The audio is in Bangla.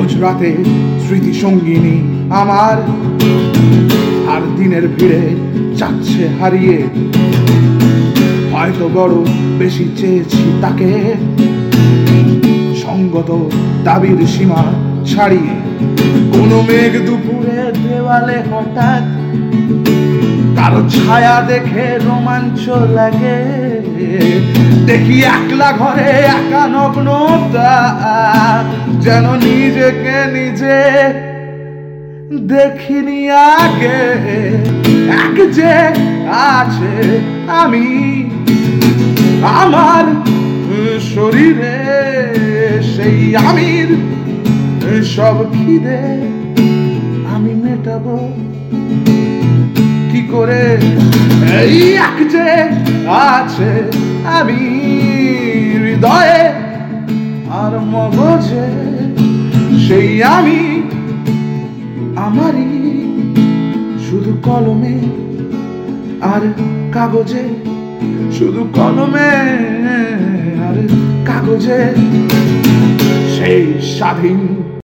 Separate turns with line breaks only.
রোজ রাতে স্মৃতি সঙ্গিনী আমার। আর দিনের ভিড়ে যাচ্ছে হারিয়ে। হয়তো বড় বেশি চেয়েছি তাকে। সঙ্গত দাবির সীমা ছাড়িয়ে। কোনো মেঘ দুপুরে দেওয়ালে হঠাৎ কারও ছায়া দেখে রোমাঞ্চ লাগে। দেখি একলা ঘরে একা নগ্নতা। যেন নিজেকে নিজে দেখিনি আগে। এক যে আছে আমি, আমার শরীরে সেই আমির, সব খিদে আমি মেটাবো। কি করে? এই এক যে আছে আমি হৃদয়ে মগজে সেই আমি আমারই শুধু কলমে আর কাগজে শুধু কলমে আর কাগজে সেই স্বাধীন